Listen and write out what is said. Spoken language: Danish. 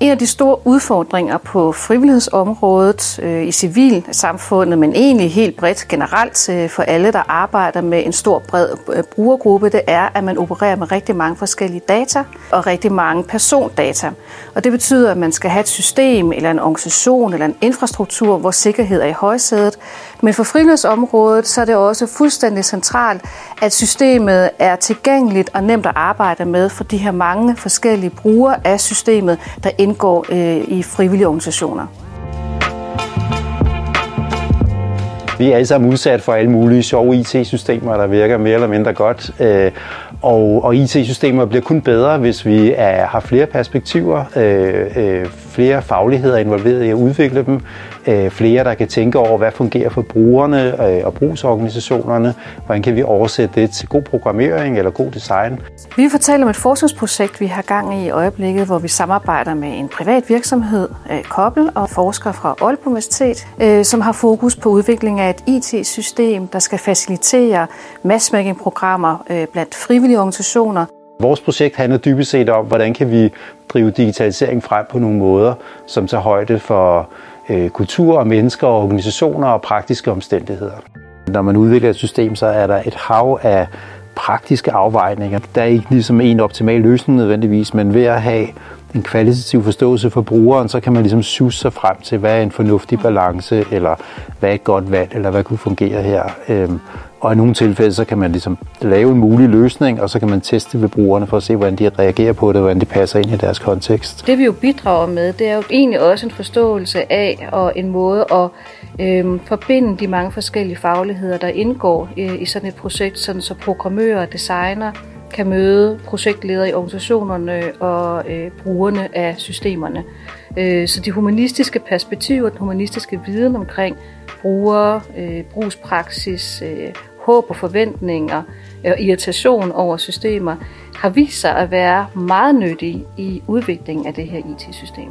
En af de store udfordringer på frivillighedsområdet øh, i civilsamfundet, men egentlig helt bredt generelt øh, for alle, der arbejder med en stor bred øh, brugergruppe, det er, at man opererer med rigtig mange forskellige data og rigtig mange persondata. Og det betyder, at man skal have et system eller en organisation eller en infrastruktur, hvor sikkerhed er i højsædet. Men for frivillighedsområdet, så er det også fuldstændig centralt, at systemet er tilgængeligt og nemt at arbejde med for de her mange forskellige brugere af systemet, der indgår øh, i frivillige organisationer. Vi er alle sammen udsat for alle mulige sjove IT-systemer, der virker mere eller mindre godt. Øh, og, og IT-systemer bliver kun bedre, hvis vi er, har flere perspektiver, øh, øh, flere fagligheder involveret i at udvikle dem, øh, flere, der kan tænke over, hvad fungerer for brugerne øh, og brugsorganisationerne, hvordan kan vi oversætte det til god programmering eller god design. Vi vil fortælle om et forskningsprojekt, vi har gang i i øjeblikket, hvor vi samarbejder med en privat virksomhed, øh, og forskere fra Aalborg Universitet, øh, som har fokus på udvikling af et IT-system, der skal facilitere massmækkingprogrammer øh, blandt frivillige organisationer, Vores projekt handler dybest set om, hvordan kan vi drive digitalisering frem på nogle måder, som tager højde for øh, kultur og mennesker og organisationer og praktiske omstændigheder. Når man udvikler et system, så er der et hav af praktiske afvejninger. Der er ikke ligesom en optimal løsning nødvendigvis, men ved at have en kvalitativ forståelse for brugeren, så kan man ligesom suge sig frem til, hvad er en fornuftig balance, eller hvad er et godt valg, eller hvad kunne fungere her. Øhm, og i nogle tilfælde, så kan man ligesom lave en mulig løsning, og så kan man teste ved brugerne for at se, hvordan de reagerer på det, og hvordan det passer ind i deres kontekst. Det vi jo bidrager med, det er jo egentlig også en forståelse af og en måde at øh, forbinde de mange forskellige fagligheder, der indgår øh, i sådan et projekt, sådan så programmører designer kan møde projektledere i organisationerne og øh, brugerne af systemerne. Øh, så de humanistiske perspektiver, den humanistiske viden omkring brugere, øh, brugspraksis, øh, håb og forventninger øh, og irritation over systemer, har vist sig at være meget nyttige i udviklingen af det her IT-system.